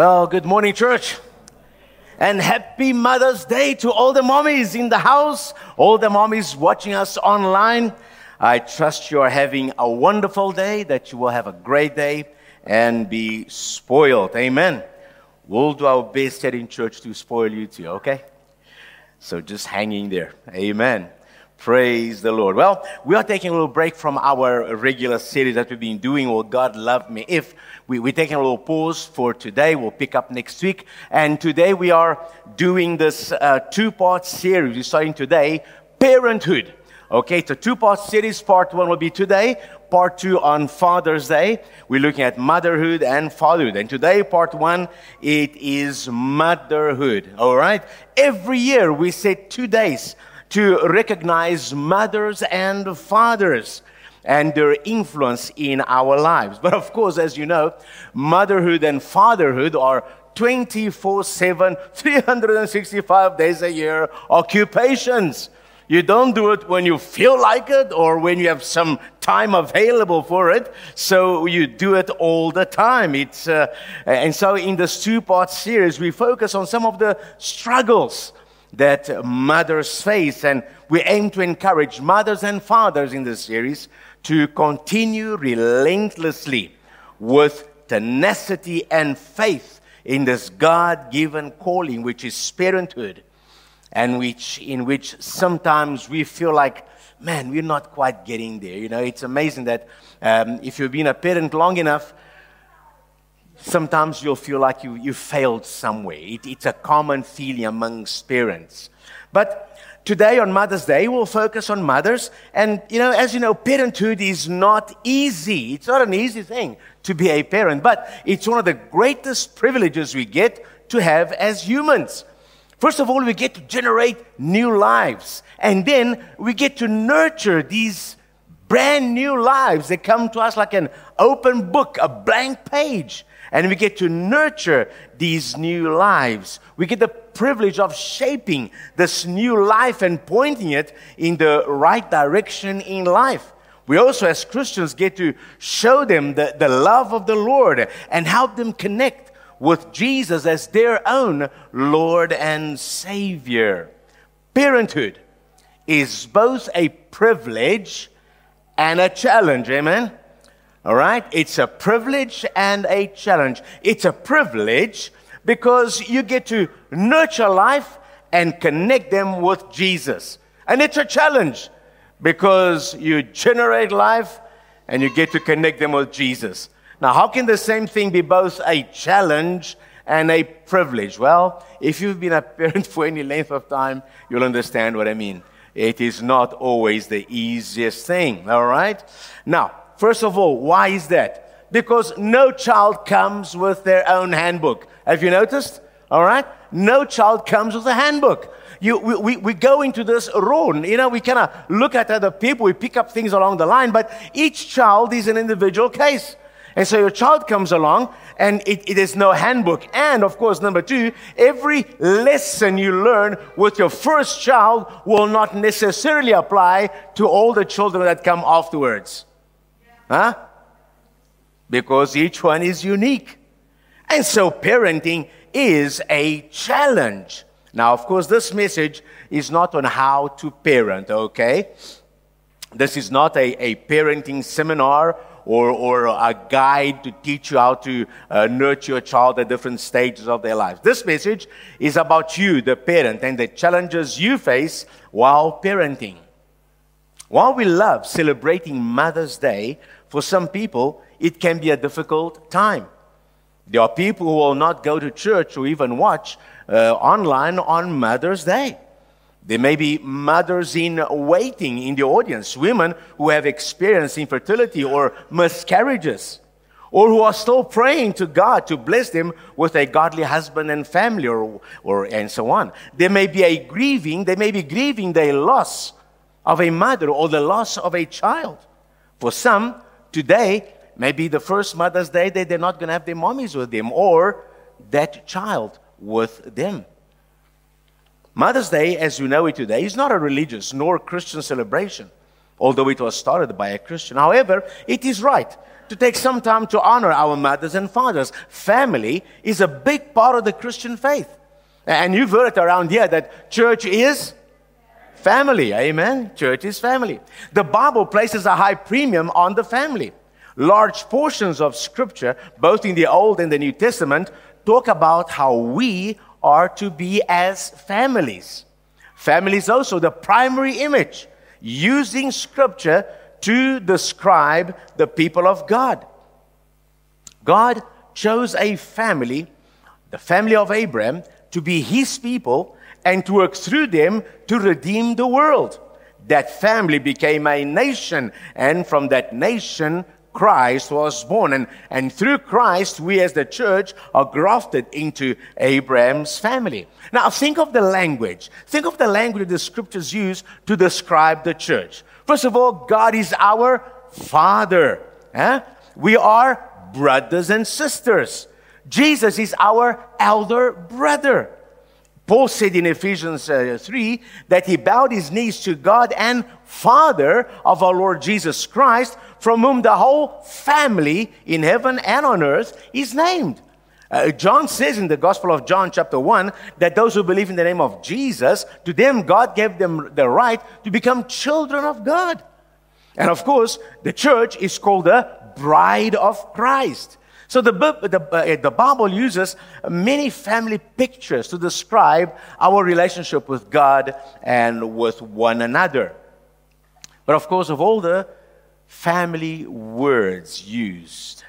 Well, good morning, church. And happy Mother's Day to all the mommies in the house, all the mommies watching us online. I trust you are having a wonderful day, that you will have a great day and be spoiled. Amen. We'll do our best here in church to spoil you too, okay? So just hanging there. Amen. Praise the Lord. Well, we are taking a little break from our regular series that we've been doing, Will God Love Me If? We, we're taking a little pause for today. We'll pick up next week. And today we are doing this uh, two part series. We're starting today, Parenthood. Okay, it's a two part series. Part one will be today, part two on Father's Day. We're looking at motherhood and fatherhood. And today, part one, it is motherhood. All right? Every year we set two days to recognize mothers and fathers and their influence in our lives. But of course, as you know, motherhood and fatherhood are 24 7, 365 days a year occupations. You don't do it when you feel like it or when you have some time available for it. So you do it all the time. It's, uh, and so in this two part series, we focus on some of the struggles that mothers face. And we aim to encourage mothers and fathers in this series to continue relentlessly with tenacity and faith in this God given calling, which is parenthood, and which, in which sometimes we feel like, man, we're not quite getting there. You know, it's amazing that um, if you've been a parent long enough, sometimes you'll feel like you, you failed somewhere. It, it's a common feeling amongst parents. But today on Mother's Day, we'll focus on mothers. And, you know, as you know, parenthood is not easy. It's not an easy thing to be a parent, but it's one of the greatest privileges we get to have as humans. First of all, we get to generate new lives. And then we get to nurture these brand new lives. that come to us like an open book, a blank page and we get to nurture these new lives. We get the privilege of shaping this new life and pointing it in the right direction in life. We also, as Christians, get to show them the, the love of the Lord and help them connect with Jesus as their own Lord and Savior. Parenthood is both a privilege and a challenge. Amen. All right? It's a privilege and a challenge. It's a privilege because you get to nurture life and connect them with Jesus. And it's a challenge because you generate life and you get to connect them with Jesus. Now, how can the same thing be both a challenge and a privilege? Well, if you've been a parent for any length of time, you'll understand what I mean. It is not always the easiest thing, all right? Now, First of all, why is that? Because no child comes with their own handbook. Have you noticed? All right? No child comes with a handbook. You, we, we, we go into this raw. You know, we kind of look at other people, we pick up things along the line, but each child is an individual case. And so your child comes along and it, it is no handbook. And of course, number two, every lesson you learn with your first child will not necessarily apply to all the children that come afterwards. Huh? Because each one is unique. And so parenting is a challenge. Now, of course, this message is not on how to parent, okay? This is not a, a parenting seminar or, or a guide to teach you how to uh, nurture your child at different stages of their lives. This message is about you, the parent, and the challenges you face while parenting. While we love celebrating Mother's Day, for some people, it can be a difficult time. There are people who will not go to church or even watch uh, online on Mother's Day. There may be mothers in waiting in the audience, women who have experienced infertility or miscarriages, or who are still praying to God to bless them with a godly husband and family, or, or and so on. There may be a grieving, they may be grieving the loss of a mother or the loss of a child. For some, today may be the first Mother's Day that they're not going to have their mommies with them or that child with them. Mother's Day, as you know it today, is not a religious nor Christian celebration, although it was started by a Christian. However, it is right to take some time to honor our mothers and fathers. Family is a big part of the Christian faith. And you've heard it around here that church is family. Amen. Church is family. The Bible places a high premium on the family. Large portions of Scripture, both in the Old and the New Testament, talk about how we are to be as families. Family is also the primary image, using Scripture to describe the people of God. God chose a family, the family of Abraham, to be his people and to work through them to redeem the world. That family became a nation, and from that nation, Christ was born. And, and through Christ, we as the church are grafted into Abraham's family. Now, think of the language. Think of the language the scriptures use to describe the church. First of all, God is our Father. Eh? We are brothers and sisters. Jesus is our elder brother. Paul said in Ephesians uh, 3 that he bowed his knees to God and Father of our Lord Jesus Christ, from whom the whole family in heaven and on earth is named. Uh, John says in the Gospel of John, chapter 1, that those who believe in the name of Jesus, to them God gave them the right to become children of God. And of course, the church is called the bride of Christ. So the, the, uh, the Bible uses many family pictures to describe our relationship with God and with one another. But of course, of all the family words used,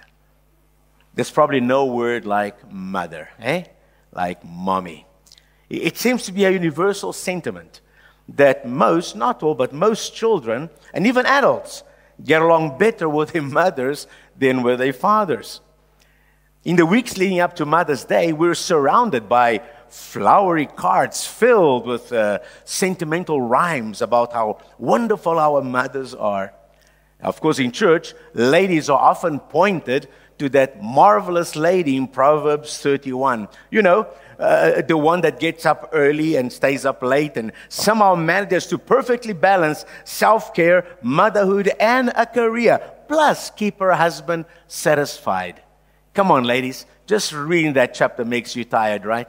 there's probably no word like mother, eh? Like mommy. It seems to be a universal sentiment that most, not all, but most children and even adults get along better with their mothers than with their fathers. In the weeks leading up to Mother's Day, we're surrounded by flowery cards filled with uh, sentimental rhymes about how wonderful our mothers are. Of course, in church, ladies are often pointed to that marvelous lady in Proverbs 31. You know, uh, the one that gets up early and stays up late and somehow manages to perfectly balance self care, motherhood, and a career, plus keep her husband satisfied. Come on, ladies. Just reading that chapter makes you tired, right?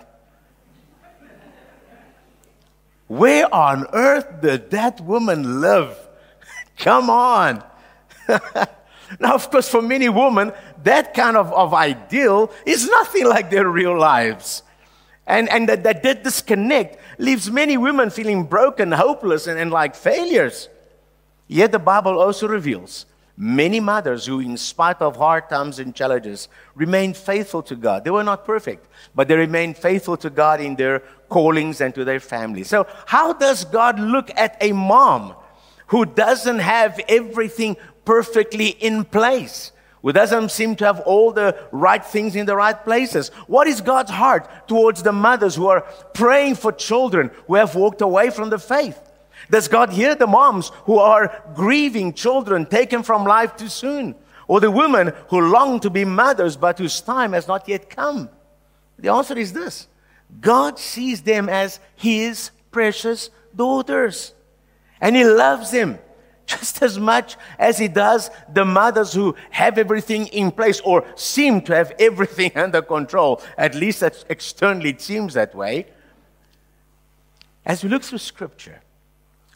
Where on earth did that woman live? Come on. now, of course, for many women, that kind of, of ideal is nothing like their real lives. And, and that, that, that disconnect leaves many women feeling broken, hopeless, and, and like failures. Yet the Bible also reveals Many mothers who, in spite of hard times and challenges, remained faithful to God. They were not perfect, but they remained faithful to God in their callings and to their families. So, how does God look at a mom who doesn't have everything perfectly in place? Who doesn't seem to have all the right things in the right places? What is God's heart towards the mothers who are praying for children who have walked away from the faith? Does God hear the moms who are grieving children taken from life too soon? Or the women who long to be mothers but whose time has not yet come? The answer is this God sees them as His precious daughters. And He loves them just as much as He does the mothers who have everything in place or seem to have everything under control. At least externally it seems that way. As we look through Scripture,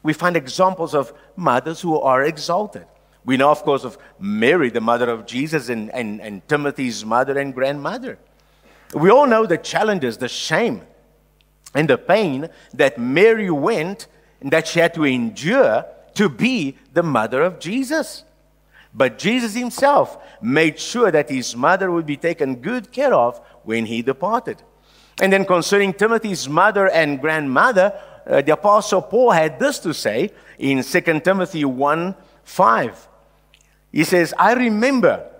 we find examples of mothers who are exalted. We know, of course, of Mary, the mother of Jesus, and, and, and Timothy's mother and grandmother. We all know the challenges, the shame, and the pain that Mary went and that she had to endure to be the mother of Jesus. But Jesus himself made sure that his mother would be taken good care of when he departed. And then concerning Timothy's mother and grandmother, uh, the Apostle Paul had this to say in 2 Timothy 1 5. He says, I remember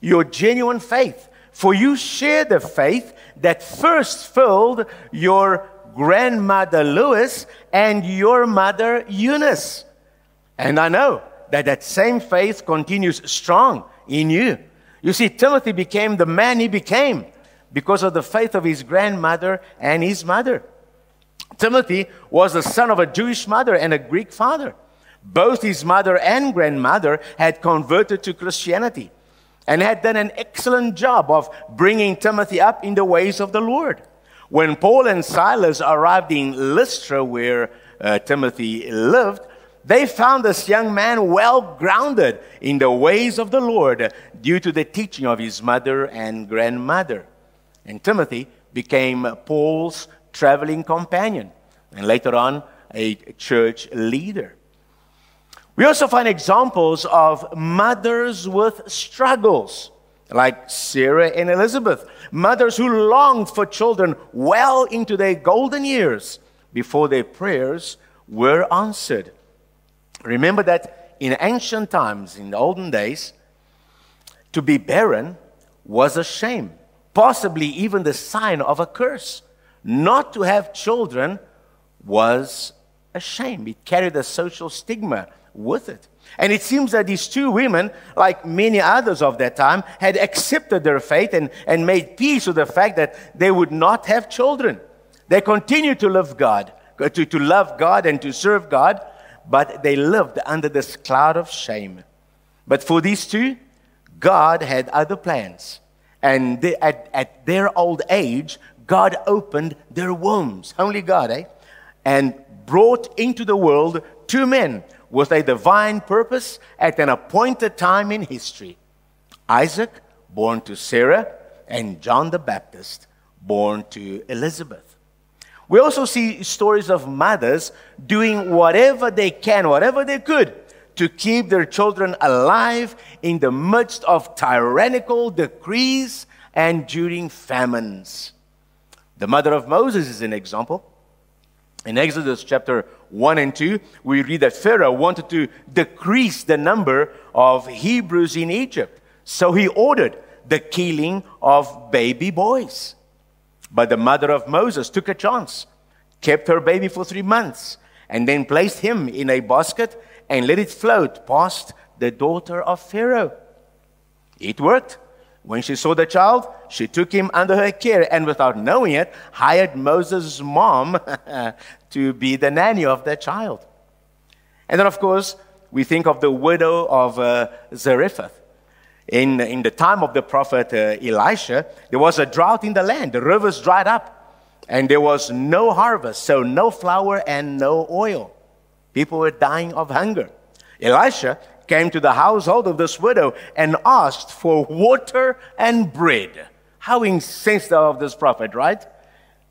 your genuine faith, for you share the faith that first filled your grandmother Lois and your mother Eunice. And I know that that same faith continues strong in you. You see, Timothy became the man he became because of the faith of his grandmother and his mother. Timothy was the son of a Jewish mother and a Greek father. Both his mother and grandmother had converted to Christianity. and had done an excellent job of bringing Timothy up in the ways of the Lord. When Paul and Silas arrived in Lystra, where uh, Timothy lived, they found this young man well grounded in the ways of the Lord due to the teaching of his mother and grandmother. And Timothy became Paul's traveling companion and later on a church leader. We also find examples of mothers with struggles, like Sarah and Elizabeth, mothers who longed for children well into their golden years before their prayers were answered. Remember that in ancient times, in the olden days, to be barren was a shame, possibly even the sign of a curse. Not to have children was a shame. It carried a social stigma with it. And it seems that these two women, like many others of that time, had accepted their fate and, and made peace with the fact that they would not have children. They continued to love God, to, to love God and to serve God, but they lived under this cloud of shame. But for these two, God had other plans. And they, at, at their old age, God opened their wombs. Only God, eh? And brought into the world two men with a divine purpose at an appointed time in history Isaac, born to Sarah, and John the Baptist, born to Elizabeth. We also see stories of mothers doing whatever they can, whatever they could, to keep their children alive in the midst of tyrannical decrees and during famines. The mother of Moses is an example. In Exodus chapter 1 and 2, we read that Pharaoh wanted to decrease the number of Hebrews in Egypt. So he ordered the killing of baby boys. But the mother of Moses took a chance, kept her baby for three months, and then placed him in a basket and let it float past the daughter of Pharaoh. It worked. When she saw the child, she took him under her care and, without knowing it, hired Moses' mom to be the nanny of that child. And then, of course, we think of the widow of uh, Zarephath. In, in the time of the prophet uh, Elisha, there was a drought in the land. The rivers dried up, and there was no harvest, so no flour and no oil. People were dying of hunger. Elisha came to the household of this widow and asked for water and bread. How insensitive of this prophet, right?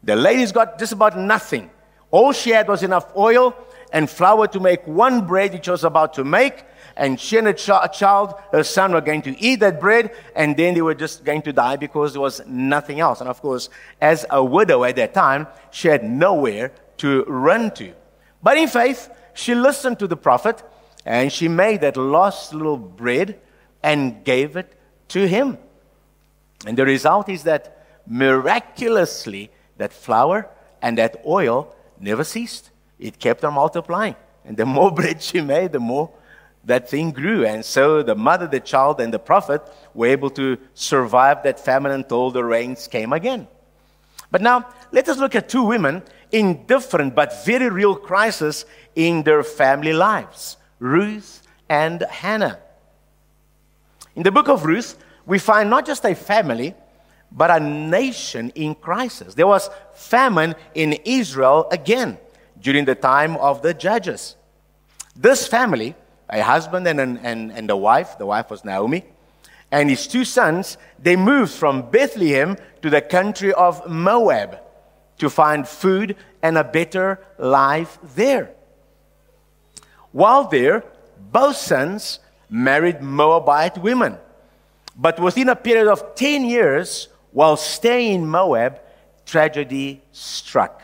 The lady's got just about nothing. All she had was enough oil and flour to make one bread which was about to make. And she and a, ch- child, her son, were going to eat that bread, and then they were just going to die because there was nothing else. And of course, as a widow at that time, she had nowhere to run to. But in faith, she listened to the prophet and she made that lost little bread and gave it to him. And the result is that miraculously, that flour and that oil never ceased. It kept on multiplying. And the more bread she made, the more that thing grew. And so the mother, the child, and the prophet were able to survive that famine until the rains came again. But now, let us look at two women in different but very real crises in their family lives Ruth and Hannah. In the book of Ruth, we find not just a family, but a nation in crisis. There was famine in Israel again during the time of the judges. This family, a husband and, an, and, and a wife, the wife was Naomi, and his two sons, they moved from Bethlehem to the country of Moab to find food and a better life there. While there, both sons married Moabite women. But within a period of 10 years, while staying in Moab, tragedy struck.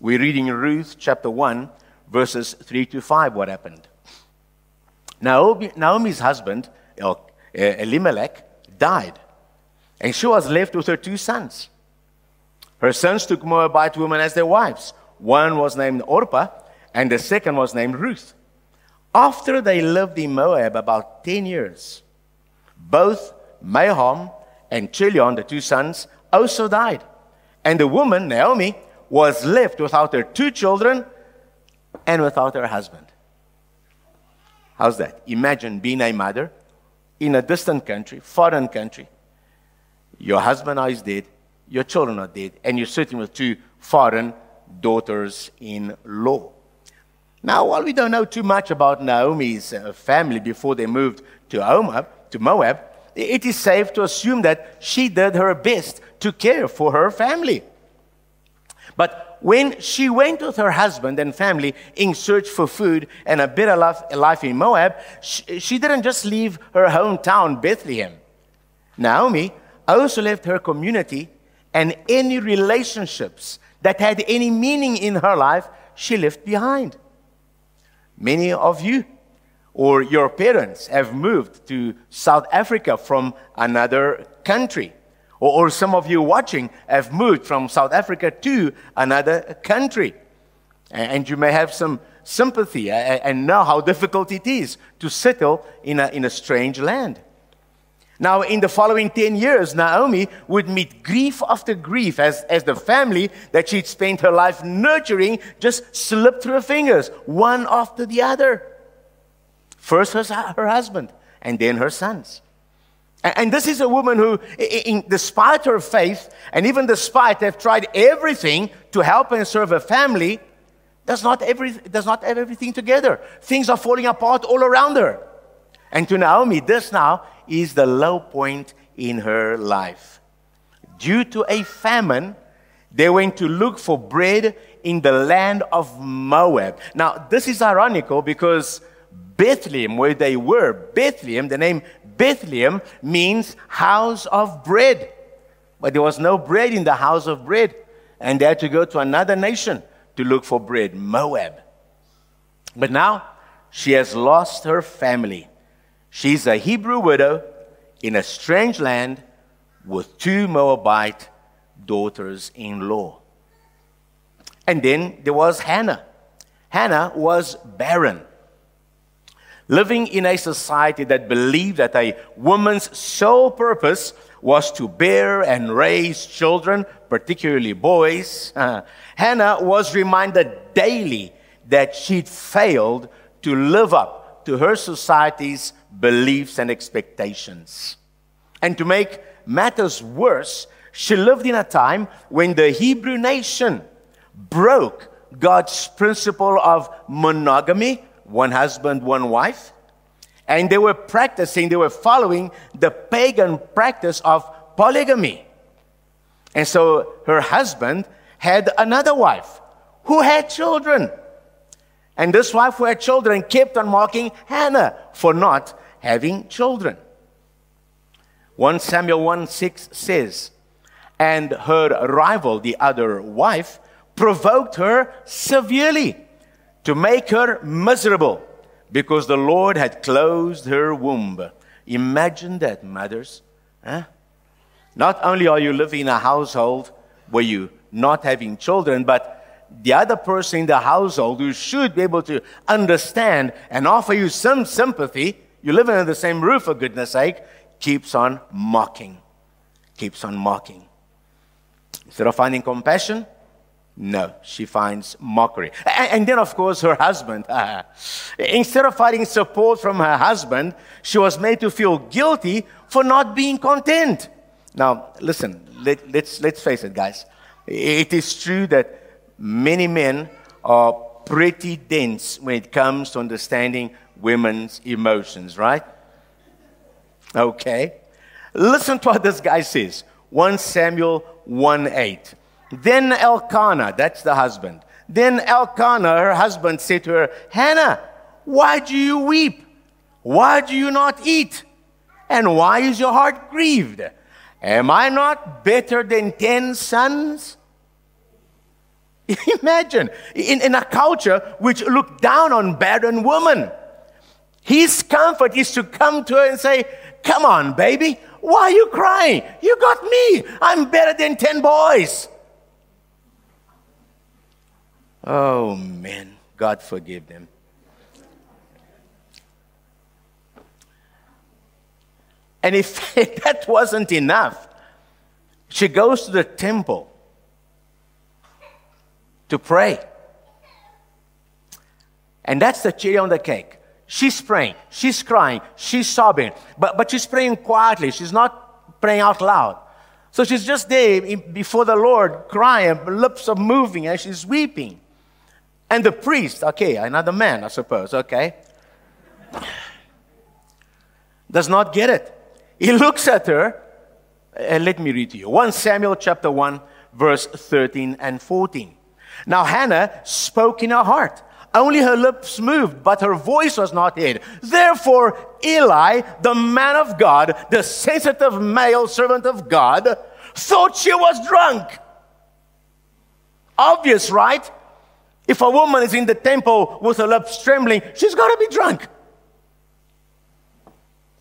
We read in Ruth chapter 1, verses 3 to 5 what happened. Naomi, Naomi's husband, eh, Elimelech, died, and she was left with her two sons. Her sons took Moabite women as their wives. One was named Orpah, and the second was named Ruth. After they lived in Moab about 10 years, both Mahlon and Chilion, the two sons, also died. And the woman, Naomi, was left without her two children and without her husband. How's that? Imagine being a mother in a distant country, foreign country. Your husband is dead, your children are dead, and you're sitting with two foreign daughters in law. Now, while we don't know too much about Naomi's uh, family before they moved to Moab, to Moab, it is safe to assume that she did her best to care for her family. But when she went with her husband and family in search for food and a better life in Moab, she, didn't just leave her hometown, Bethlehem. Naomi also left her community and any relationships that had any meaning in her life, she left behind. Many of you or your parents have moved to South Africa from another country. Or, or, some of you watching have moved from South Africa to another country. And you may have some sympathy and know how difficult it is to settle in a, in a strange land. Now, in the following 10 years, Naomi would meet grief after grief as, as the family that she'd spent her life nurturing just slipped through her fingers, one after the other. First, her, her husband, and then her sons. And, this is a woman who, in, despite her faith, and even despite have tried everything to help and serve her family, does not, every, does not have everything together. Things are falling apart all around her. And to Naomi, this now is the low point in her life. Due to a famine, they went to look for bread in the land of Moab. Now, this is ironical because Bethlehem, where they were, Bethlehem, the name Bethlehem means house of bread. But there was no bread in the house of bread. And they had to go to another nation to look for bread, Moab. But now she has lost her family. She's a Hebrew widow in a strange land with two Moabite daughters in law. And then there was Hannah. Hannah was barren. Living in a society that believed that a woman's sole purpose was to bear and raise children, particularly boys, uh, Hannah was reminded daily that she'd failed to live up to her society's beliefs, and expectations. And to make matters worse, she lived in a time when the Hebrew nation broke God's principle of monogamy one husband, one wife. And they were practicing, they were following the pagan practice of polygamy. And so her husband had another wife who had children. And this wife who had children kept on mocking Hannah for not having children. 1 Samuel 1 6 says, And her rival, the other wife, provoked her severely to make her miserable because the Lord had closed her womb. Imagine that, mothers. Huh? Not only are you living in a household where you're not having children, but the other person in the household who should be able to understand and offer you some sympathy you live under the same roof, for goodness sake, keeps on mocking. Keeps on mocking. Instead of finding compassion, no, she finds mockery. And, then, of course, her husband. Uh, instead of finding support from her husband, she was made to feel guilty for not being content. Now, listen, let, let's, let's face it, guys. It is true that many men are pretty dense when it comes to understanding women's emotions, right? Okay. Listen to what this guy says 1 Samuel 1 8. Then Elkanah, that's the husband, then Elkanah, her husband, said to her, Hannah, why do you weep? Why do you not eat? And why is your heart grieved? Am I not better than ten sons? Imagine, in, in a culture which looked down on barren women. His comfort is to come to her and say, Come on, baby, why are you crying? You got me. I'm better than 10 boys. Oh, man, God forgive them. And if that wasn't enough, she goes to the temple to pray. And that's the cherry on the cake. She's praying, she's crying, she's sobbing, but, but she's praying quietly. She's not praying out loud. So she's just there before the Lord, crying, lips are moving, and she's weeping. And the priest, okay, another man, I suppose, okay, does not get it. He looks at her, and let me read to you 1 Samuel chapter 1, verse 13 and 14. Now Hannah spoke in her heart. Only her lips moved, but her voice was not heard. Therefore, Eli, the man of God, the sensitive male servant of God, thought she was drunk. Obvious, right? If a woman is in the temple with her lips trembling, she's got to be drunk.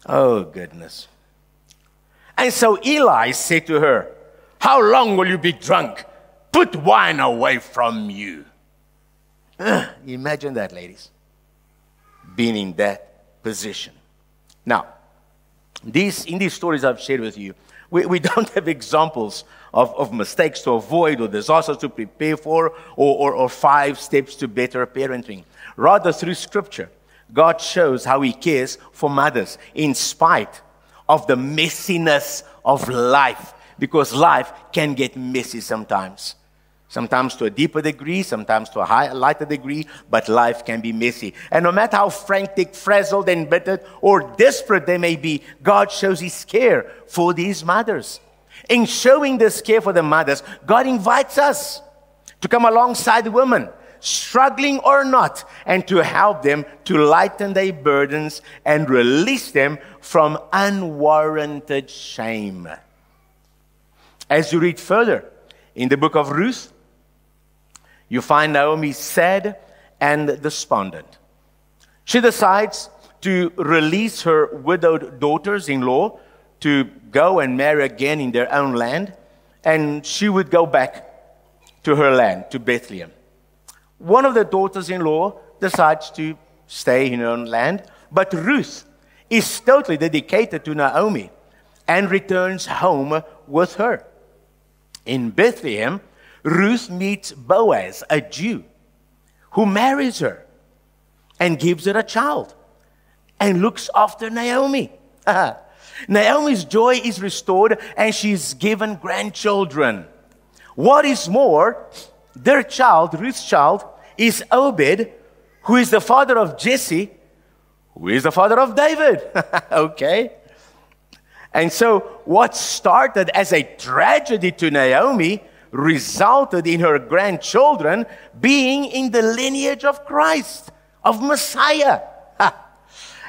Oh, goodness. And so Eli said to her, How long will you be drunk? Put wine away from you. Uh, imagine that, ladies, being in that position. Now, these, in these stories I've shared with you, we, we don't have examples of, of mistakes to avoid or disasters to prepare for or, or, or five steps to better parenting. Rather, through Scripture, God shows how He cares for mothers in spite of the messiness of life, because life can get messy sometimes. Sometimes to a deeper degree, sometimes to a higher, lighter degree, but life can be messy. And no matter how frantic, frazzled, embittered, or desperate they may be, God shows His care for these mothers. In showing this care for the mothers, God invites us to come alongside the women, struggling or not, and to help them to lighten their burdens and release them from unwarranted shame. As you read further in the book of Ruth, you find Naomi sad and despondent. She decides to release her widowed daughters in law to go and marry again in their own land, and she would go back to her land, to Bethlehem. One of the daughters in law decides to stay in her own land, but Ruth is totally dedicated to Naomi and returns home with her. In Bethlehem, Ruth meets Boaz, a Jew, who marries her and gives her a child and looks after Naomi. Naomi's joy is restored and she's given grandchildren. What is more, their child, Ruth's child, is Obed, who is the father of Jesse, who is the father of David. okay? And so, what started as a tragedy to Naomi resulted in her grandchildren being in the lineage of Christ, of Messiah.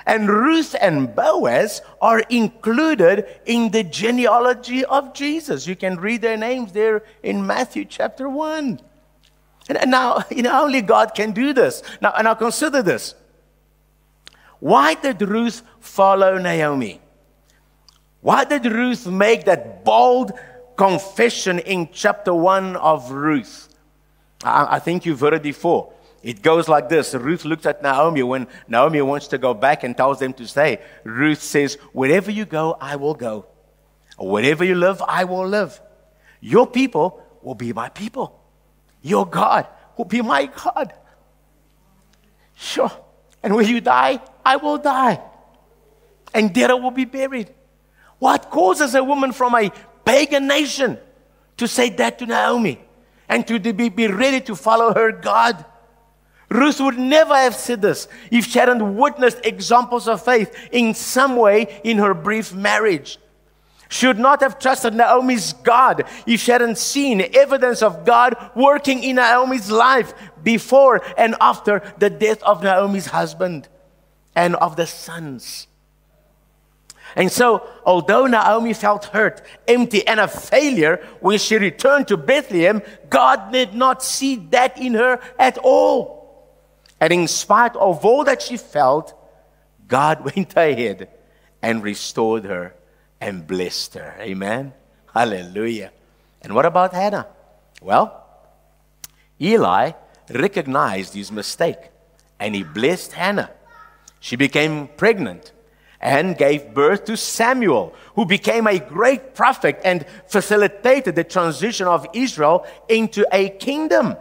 And Ruth and Boaz are included in the genealogy of Jesus. You can read their names there in Matthew chapter 1. And now, you know, only God can do this. Now, and now consider this. Why did Ruth follow Naomi? Why did Ruth make that bold confession in chapter 1 of Ruth. I, I think you've heard it before. It goes like this Ruth looks at Naomi when Naomi wants to go back and tells them to stay. Ruth says, Wherever you go, I will go. Wherever you live, I will live. Your people will be my people. Your God will be my God. Sure. And when you die, I will die. And there I will be buried. What causes a woman from a pagan nation to say that to Naomi and to be, be ready to follow her God. Ruth would never have said this if she hadn't witnessed examples of faith in some way in her brief marriage. She would not have trusted Naomi's God if she hadn't seen evidence of God working in Naomi's life before and after the death of Naomi's husband and of the sons. And so, although Naomi felt hurt, empty, and a failure when she returned to Bethlehem, God did not see that in her at all. And in spite of all that she felt, God went ahead and restored her and blessed her. Amen. Hallelujah. And what about Hannah? Well, Eli recognized his mistake and he blessed Hannah. She became pregnant and gave birth to Samuel, who became a great prophet and facilitated the transition of Israel into a kingdom.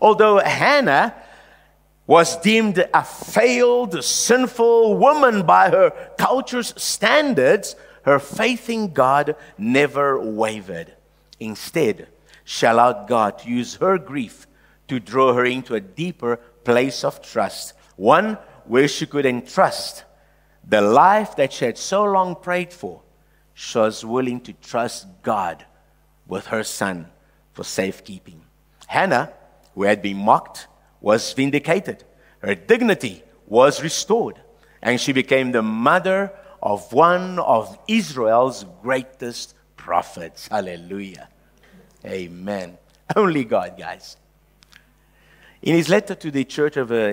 Although Hannah was deemed a failed, sinful woman by her culture's standards, her faith in God never wavered. Instead, she allowed God use her grief to draw her into a deeper place of trust, one where she could entrust the life that she had so long prayed for. She was willing to trust God with her son for safekeeping. Hannah, who had been mocked, was vindicated. Her dignity was restored, and she became the mother of one of Israel's greatest prophets. Hallelujah. Amen. Only God, guys. In his letter to the church of uh, uh,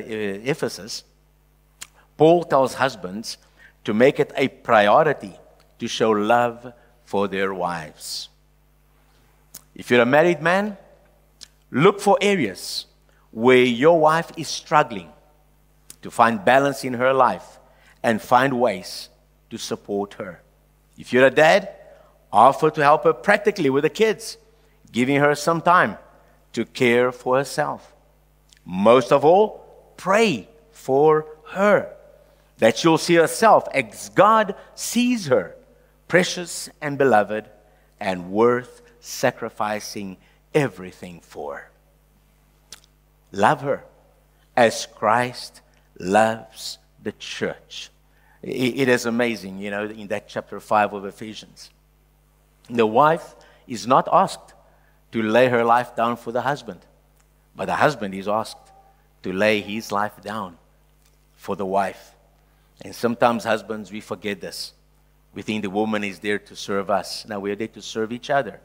Ephesus, Paul tells husbands to make it a priority to show love for their wives. If you're a married man, look for areas where your wife is struggling to find balance in her life and find ways to support her. If you're a dad, offer to help her practically with the kids, giving her some time to care for herself. Most of all, pray for her that she'll see herself as God sees her, precious and beloved and worth sacrificing everything for. Love her as Christ loves the church. It is amazing, you know, in that chapter 5 of Ephesians. The wife is not asked to lay her life down for the husband, but the husband is asked to lay his life down for the wife. And sometimes, husbands, we forget this. We think the woman is there to serve us. Now, we are there to serve each other.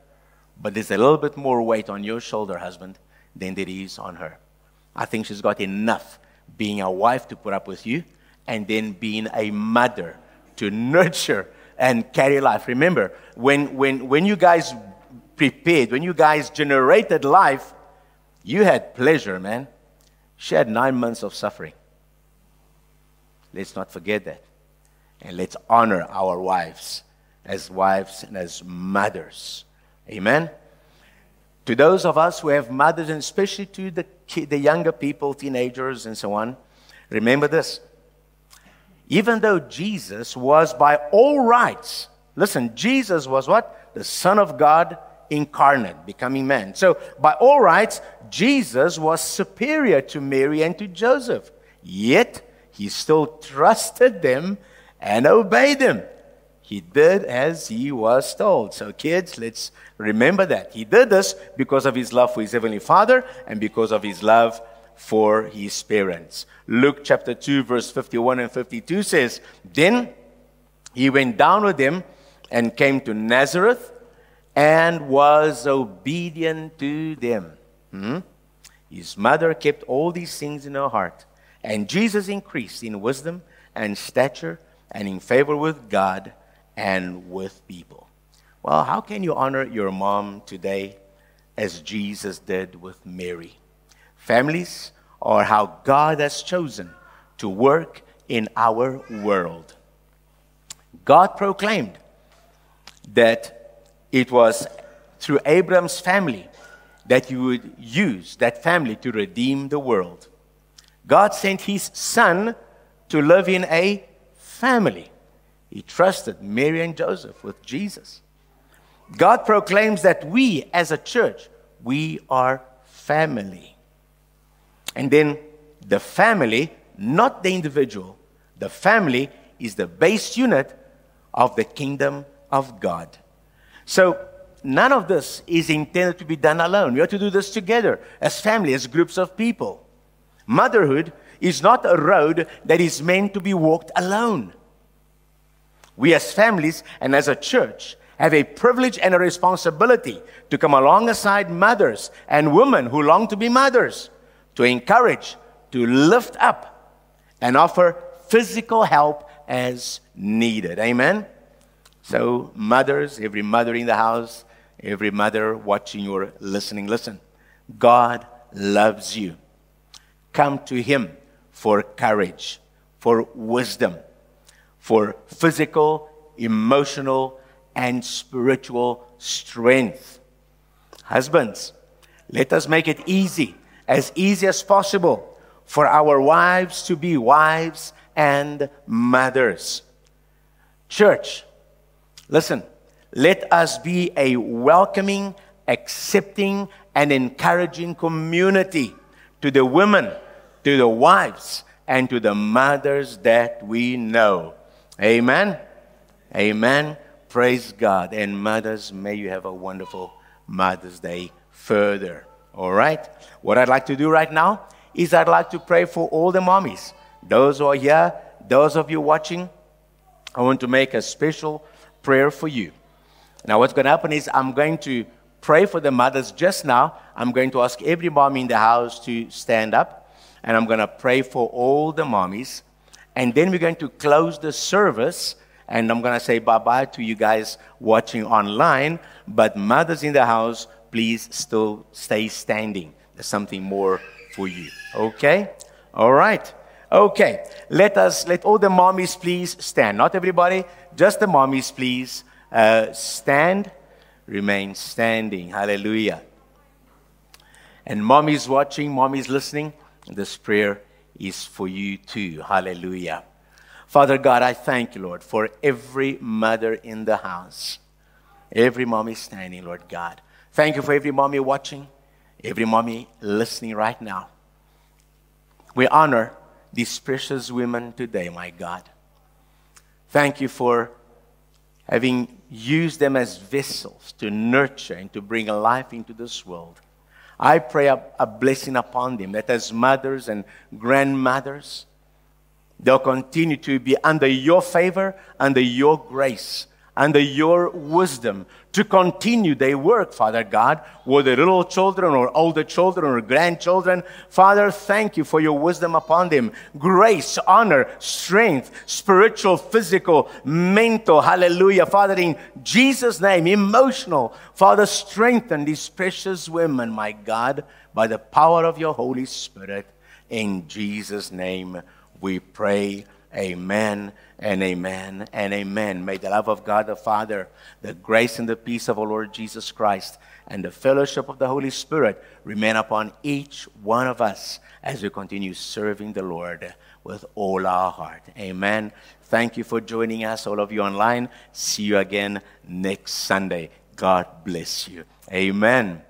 But there's a little bit more weight on your shoulder, husband, than there is on her. I think she's got enough being a wife to put up with you and then being a mother to nurture and carry life. Remember, when, when, when you guys prepared, when you guys generated life, you had pleasure, man. She had nine months of suffering. Let's not forget that. And let's honor our wives as wives and as mothers. Amen. To those of us who have mothers, and especially to the, the younger people, teenagers, and so on, remember this. Even though Jesus was by all rights, listen, Jesus was what? The Son of God incarnate, becoming man. So, by all rights, Jesus was superior to Mary and to Joseph. Yet, he still trusted them and obeyed them. He did as he was told. So, kids, let's remember that. He did this because of his love for his heavenly Father and because of his love for his parents. Luke chapter 2, verse 51 and 52 says, Then he went down with them and came to Nazareth and was obedient to them. Hmm? His mother kept all these things in her heart. And Jesus increased in wisdom and stature and in favor with God and with people. Well, how can you honor your mom today as Jesus did with Mary? Families are how God has chosen to work in our world. God proclaimed that it was through Abraham's family that you would use that family to redeem the world. God sent his son to live in a family. He trusted Mary and Joseph with Jesus. God proclaims that we as a church, we are family. And then the family, not the individual, the family is the base unit of the kingdom of God. So none of this is intended to be done alone. We have to do this together as family, as groups of people. Motherhood is not a road that is meant to be walked alone. We, as families and as a church, have a privilege and a responsibility to come alongside mothers and women who long to be mothers, to encourage, to lift up, and offer physical help as needed. Amen? So, mothers, every mother in the house, every mother watching or listening, listen. God loves you. Come to Him for courage, for wisdom, for physical, emotional, and spiritual strength. Husbands, let us make it easy, as easy as possible, for our wives to be wives and mothers. Church, listen, let us be a welcoming, accepting, and encouraging community to the women, to the wives, and to the mothers that we know. Amen. Amen. Praise God. And mothers, may you have a wonderful Mother's Day further. All right? What I'd like to do right now is I'd like to pray for all the mommies. Those who are here, those of you watching, I want to make a special prayer for you. Now, what's going to happen is I'm going to pray for the mothers just now. I'm going to ask every mom in the house to stand up, and I'm going to pray for all the mommies. And then we're going to close the service, and I'm going to say bye bye to you guys watching online. But mothers in the house, please still stay standing. There's something more for you. Okay? All right. Okay. Let us, let all the mommies please stand. Not everybody, just the mommies please uh, stand. Remain standing. Hallelujah. And mommies watching, mommies listening, this prayer is for you too. Hallelujah. Father God, I thank you, Lord, for every mother in the house. Every mommy standing, Lord God. Thank you for every mommy watching every mommy listening right now. We honor these precious women today, my God. Thank you for having used them as vessels to nurture and to bring life into this world. I pray a, a blessing upon them that as mothers and grandmothers, they'll continue to be under your favor, under your grace, under your wisdom to continue their work, Father God, whether little children or older children or grandchildren. Father, thank you for your wisdom upon them. Grace, honor, strength, spiritual, physical, mental. Hallelujah. Father, in Jesus' name, emotional. Father, strengthen these precious women, my God, by the power of your Holy Spirit. In Jesus' name we pray. Amen and amen and amen. May the love of God the Father, the grace and the peace of our Lord Jesus Christ, and the fellowship of the Holy Spirit remain upon each one of us as we continue serving the Lord with all our heart. Amen. Thank you for joining us, all of you online. See you again next Sunday. God bless you. Amen.